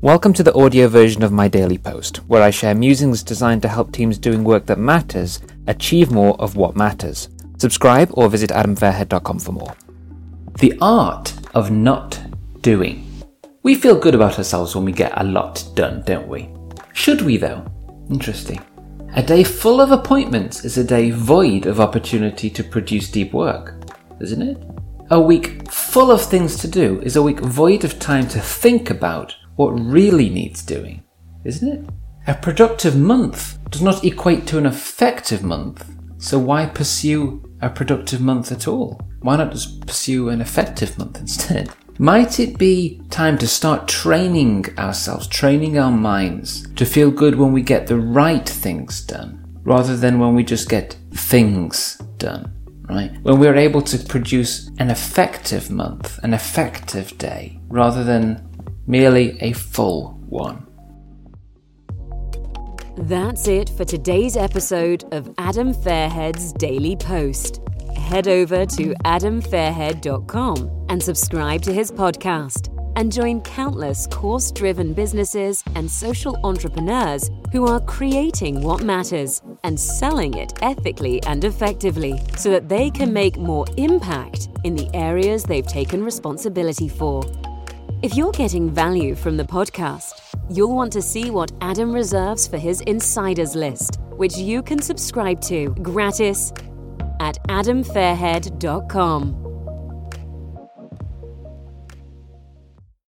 Welcome to the audio version of my daily post, where I share musings designed to help teams doing work that matters achieve more of what matters. Subscribe or visit adamfairhead.com for more. The art of not doing. We feel good about ourselves when we get a lot done, don't we? Should we though? Interesting. A day full of appointments is a day void of opportunity to produce deep work, isn't it? A week full of things to do is a week void of time to think about what really needs doing, isn't it? A productive month does not equate to an effective month, so why pursue a productive month at all? Why not just pursue an effective month instead? Might it be time to start training ourselves, training our minds to feel good when we get the right things done, rather than when we just get things done, right? When we're able to produce an effective month, an effective day, rather than merely a full one. That's it for today's episode of Adam Fairhead's Daily Post. Head over to adamfairhead.com and subscribe to his podcast and join countless course driven businesses and social entrepreneurs who are creating what matters and selling it ethically and effectively so that they can make more impact in the areas they've taken responsibility for. If you're getting value from the podcast, you'll want to see what Adam reserves for his insiders list, which you can subscribe to gratis at adamfairhead.com.